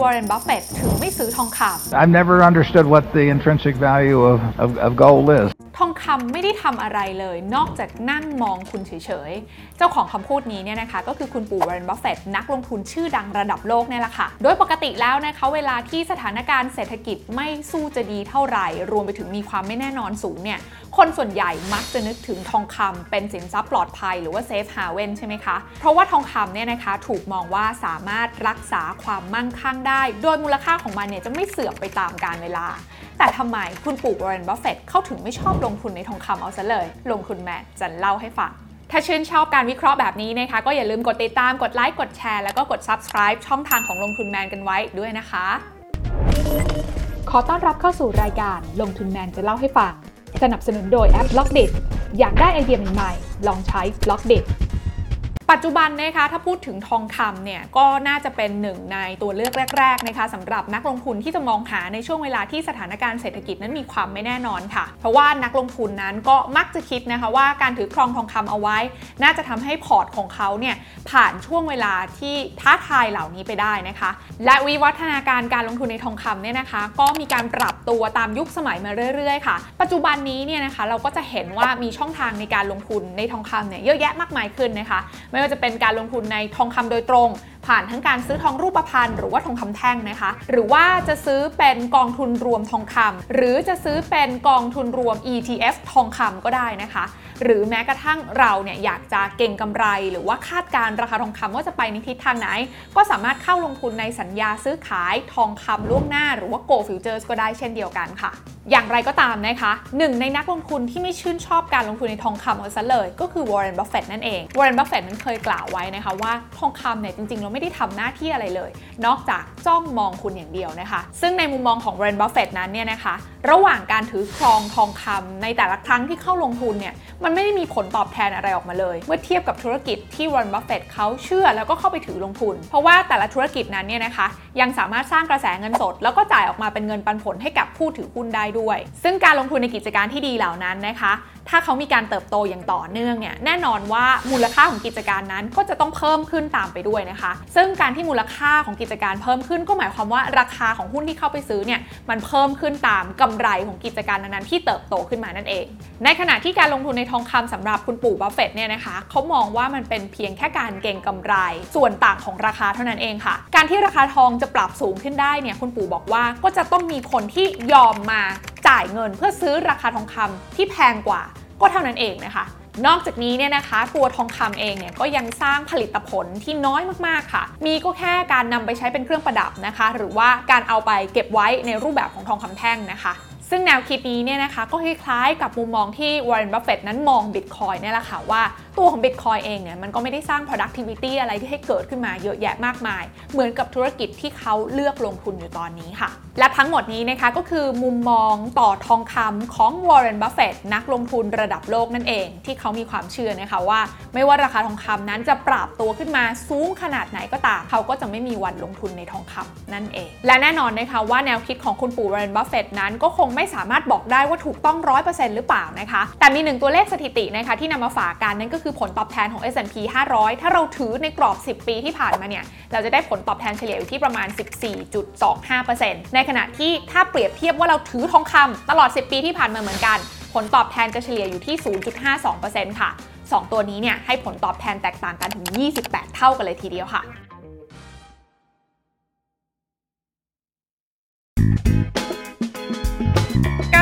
วอร์เรน บัฟเฟตถึงไม่ซื้อทองคำ I've never understood what the intrinsic value of, of, of gold is. ทองคำไม่ได้ทำอะไรเลย นอกจากนั่งมองคุณเฉยๆ เจ้าของคำพูดนี้เนี่ยนะคะ ก็คือคุณปู่วอร์เรน บัฟเฟตนักลงทุนชื่อดังระดับโลกเนี่ยแหละค่ะ โดยปกติแล้วนะคะเวลาที่สถานการณ์เศรษฐกิจไม่สู้จะดีเท่าไหร่ รวมไปถึงมีความไม่แน่นอนสูงเนี่ยคนส่วนใหญ่มักจะนึกถึงทองคำเป็นสินทรัพย์ปลอดภัยหรือว่า safe haven ใช่ไหมคะ เพราะว่าทองคำเนี่ยนะคะถูกมองว่าสามารถรักษาความมั่งคั่งได้ โดยมูลค่าของมันเนี่ยจะไม่เสื่อมไปตามกาลเวลา แต่ทำไมคุณปู่วอร์เรนบัฟเฟตเขาถึงไม่ชอบลงทุนในทองคำเอาซะเลย ลงทุนแมนจะเล่าให้ฟังถ้าชื่นชอบการวิเคราะห์แบบนี้นะคะ ก็อย่าลืมกดติดตามกดไลค์กดแชร์แล้วก็กด subscribe ช่องทางของลงทุนแมนกันไว้ด้วยนะคะ ขอต้อนรับเข้าสู่รายการลงทุนแมนจะเล่าให้ฟัง สนับสนุนโดยแอป Blockdit อยากได้ไอเดียใหม่ๆ ลองใช้ Blockdit ปัจจุบันนะคะถ้าพูดถึงทองคำเนี่ยก็น่าจะเป็นหนึ่งในตัวเลือกแรก ๆนะคะสำหรับนักลงทุนที่จะมองหาในช่วงเวลาที่สถานการณ์เศรษฐกิจนั้นมีความไม่แน่นอนค่ะ เพราะว่านักลงทุนนั้นก็มักจะคิดนะคะว่าการถือครองทองคำเอาไว้ น่าจะทำให้พอร์ตของเขาเนี่ยผ่านช่วงเวลาที่ท้าทายเหล่านี้ไปได้นะคะ และวิวัฒนาการการลงทุนในทองคำเนี่ยนะคะ ก็มีการปรับตัวตามยุคสมัยมาเรื่อยๆค่ะ ปัจจุบันนี้เนี่ยนะคะเราก็จะเห็นว่ามีช่องทางในการลงทุนในทองคำเนี่ยเยอะแยะมากมายขึ้นนะคะไม่ว่าจะเป็นการลงทุนในทองคำโดยตรง ผ่านทั้งการซื้อทองรูปพรรณหรือว่าทองคำแท่งนะคะ หรือว่าจะซื้อเป็นกองทุนรวมทองคำหรือจะซื้อเป็นกองทุนรวม ETF ทองคำก็ได้นะคะ หรือแม้กระทั่งเราเนี่ยอยากจะเก็งกำไร หรือว่าคาดการณ์ราคาทองคำว่าจะไปในทิศทางไหน ก็สามารถเข้าลงทุนในสัญญาซื้อขายทองคำล่วงหน้า หรือว่า Gold Futures ก็ได้เช่นเดียวกันค่ะ อย่างไรก็ตามนะคะหนึ่งในนักลงทุนที่ไม่ชื่นชอบการลงทุนในทองคำเอาซะเลย ก็คือวอร์เรนบัฟเฟตนั่นเองวอร์เรนบัฟเฟตนั้นเคยกล่าวไว้นะคะว่าทองคำเนี่ยจริงๆ แล้วไม่ได้ทำหน้าที่อะไรเลย นอกจากจ้องมองคุณอย่างเดียวนะคะ ซึ่งในมุมมองของวอร์เรนบัฟเฟตนั้นเนี่ยนะคะ ระหว่างการถือครองทองคำในแต่ละครั้งที่เข้าลงทุนเนี่ยมันไม่ได้มีผลตอบแทนอะไรออกมาเลย เมื่อเทียบกับธุรกิจที่วอร์เรนบัฟเฟตเขาเชื่อแล้วก็เข้าไปถือลงทุน เพราะว่าแต่ละธุรกิจนั้นเนี่ยนะคะ ยังสามารถสร้างกระแสเงินสด แล้วก็จ่ายออกมาเป็นเงินปันผลให้กับผู้ถือหุ้นได้ด้วย ซึ่งการลงทุนในกิจการที่ดีเหล่านั้นนะคะ ถ้าเขามีการเติบโตอย่างต่อเนื่องเนี่ยแน่นอนว่ามูลค่าของกิจการนั้นก็จะต้องเพิ่มขึ้นตามไปด้วยนะคะ ซึ่งการที่มูลค่าของกิจการเพิ่มขึ้นก็หมายความว่าราคาของหุ้นที่เข้าไปซื้อเนี่ยมันเพิ่มขึ้นตามกำไรของกิจการนั้นๆที่เติบโตขึ้นมานั่นเอง ในขณะที่การลงทุนในทองคำสำหรับคุณปู่บัฟเฟตเนี่ยนะคะเขามองว่ามันเป็นเพียงแค่การเก็งกำไร ส่วนต่างของราคาเท่านั้นเองค่ะ การที่ราคาทองจะปรับสูงขึ้นได้เนี่ยคุณปู่บอกว่าก็จะต้องมีคนที่ยอมมาจ่ายเงินเพื่อซื้อราคาทองคำที่แพงกว่า ก็เท่านั้นเองนะคะ นอกจากนี้เนี่ยนะคะตัวทองคำเองเนี่ยก็ยังสร้างผลิตผลที่น้อยมากๆค่ะ มีก็แค่การนำไปใช้เป็นเครื่องประดับนะคะ หรือว่าการเอาไปเก็บไว้ในรูปแบบของทองคำแท่งนะคะ ซึ่งแนวคิดนี้เนี่ยนะคะก็คล้ายๆกับมุมมองที่วอร์เรนบัฟเฟตนั้นมองบิตคอยน์เนี่ยแหละค่ะว่าตัวของบิตคอยน์เองเนี่ยมันก็ไม่ได้สร้าง productivity อะไรที่ให้เกิดขึ้นมาเยอะแยะมากมาย เหมือนกับธุรกิจที่เขาเลือกลงทุนอยู่ตอนนี้ค่ะ และทั้งหมดนี้นะคะก็คือมุมมองต่อทองคำของวอร์เรนบัฟเฟตนักลงทุนระดับโลกนั่นเอง ที่เขามีความเชื่อนะคะว่า ไม่ว่าราคาทองคำนั้นจะปรับตัวขึ้นมาสูงขนาดไหนก็ตามเขาก็จะไม่มีวันลงทุนในทองคำนั่นเอง และแน่นอนนะคะว่าแนวคิดของคุณปู่วอร์เรนบัฟเฟตนั้นก็คงไม่สามารถบอกได้ว่าถูกต้อง 100%หรือเปล่านะคะ แต่มีหนึ่งตัวเลขสถิตินะคะที่นำมาฝากกันนั่นก็คือผลตอบแทนของ S&P 500 ถ้าเราถือในกรอบ 10 ปีที่ผ่านมาเนี่ยเราจะได้ผลตอบแทนเฉลี่ยอยู่ที่ประมาณ 14.25%ในขณะที่ถ้าเปรียบเทียบว่าเราถือทองคำตลอด 10 ปีที่ผ่านมาเหมือนกัน ผลตอบแทนจะเฉลี่ยอยู่ที่ 0.52%ค่ะ 2 ตัวนี้เนี่ยให้ผลตอบแทนแตกต่างกันถึง 28 เท่ากันเลยทีเดียวค่ะ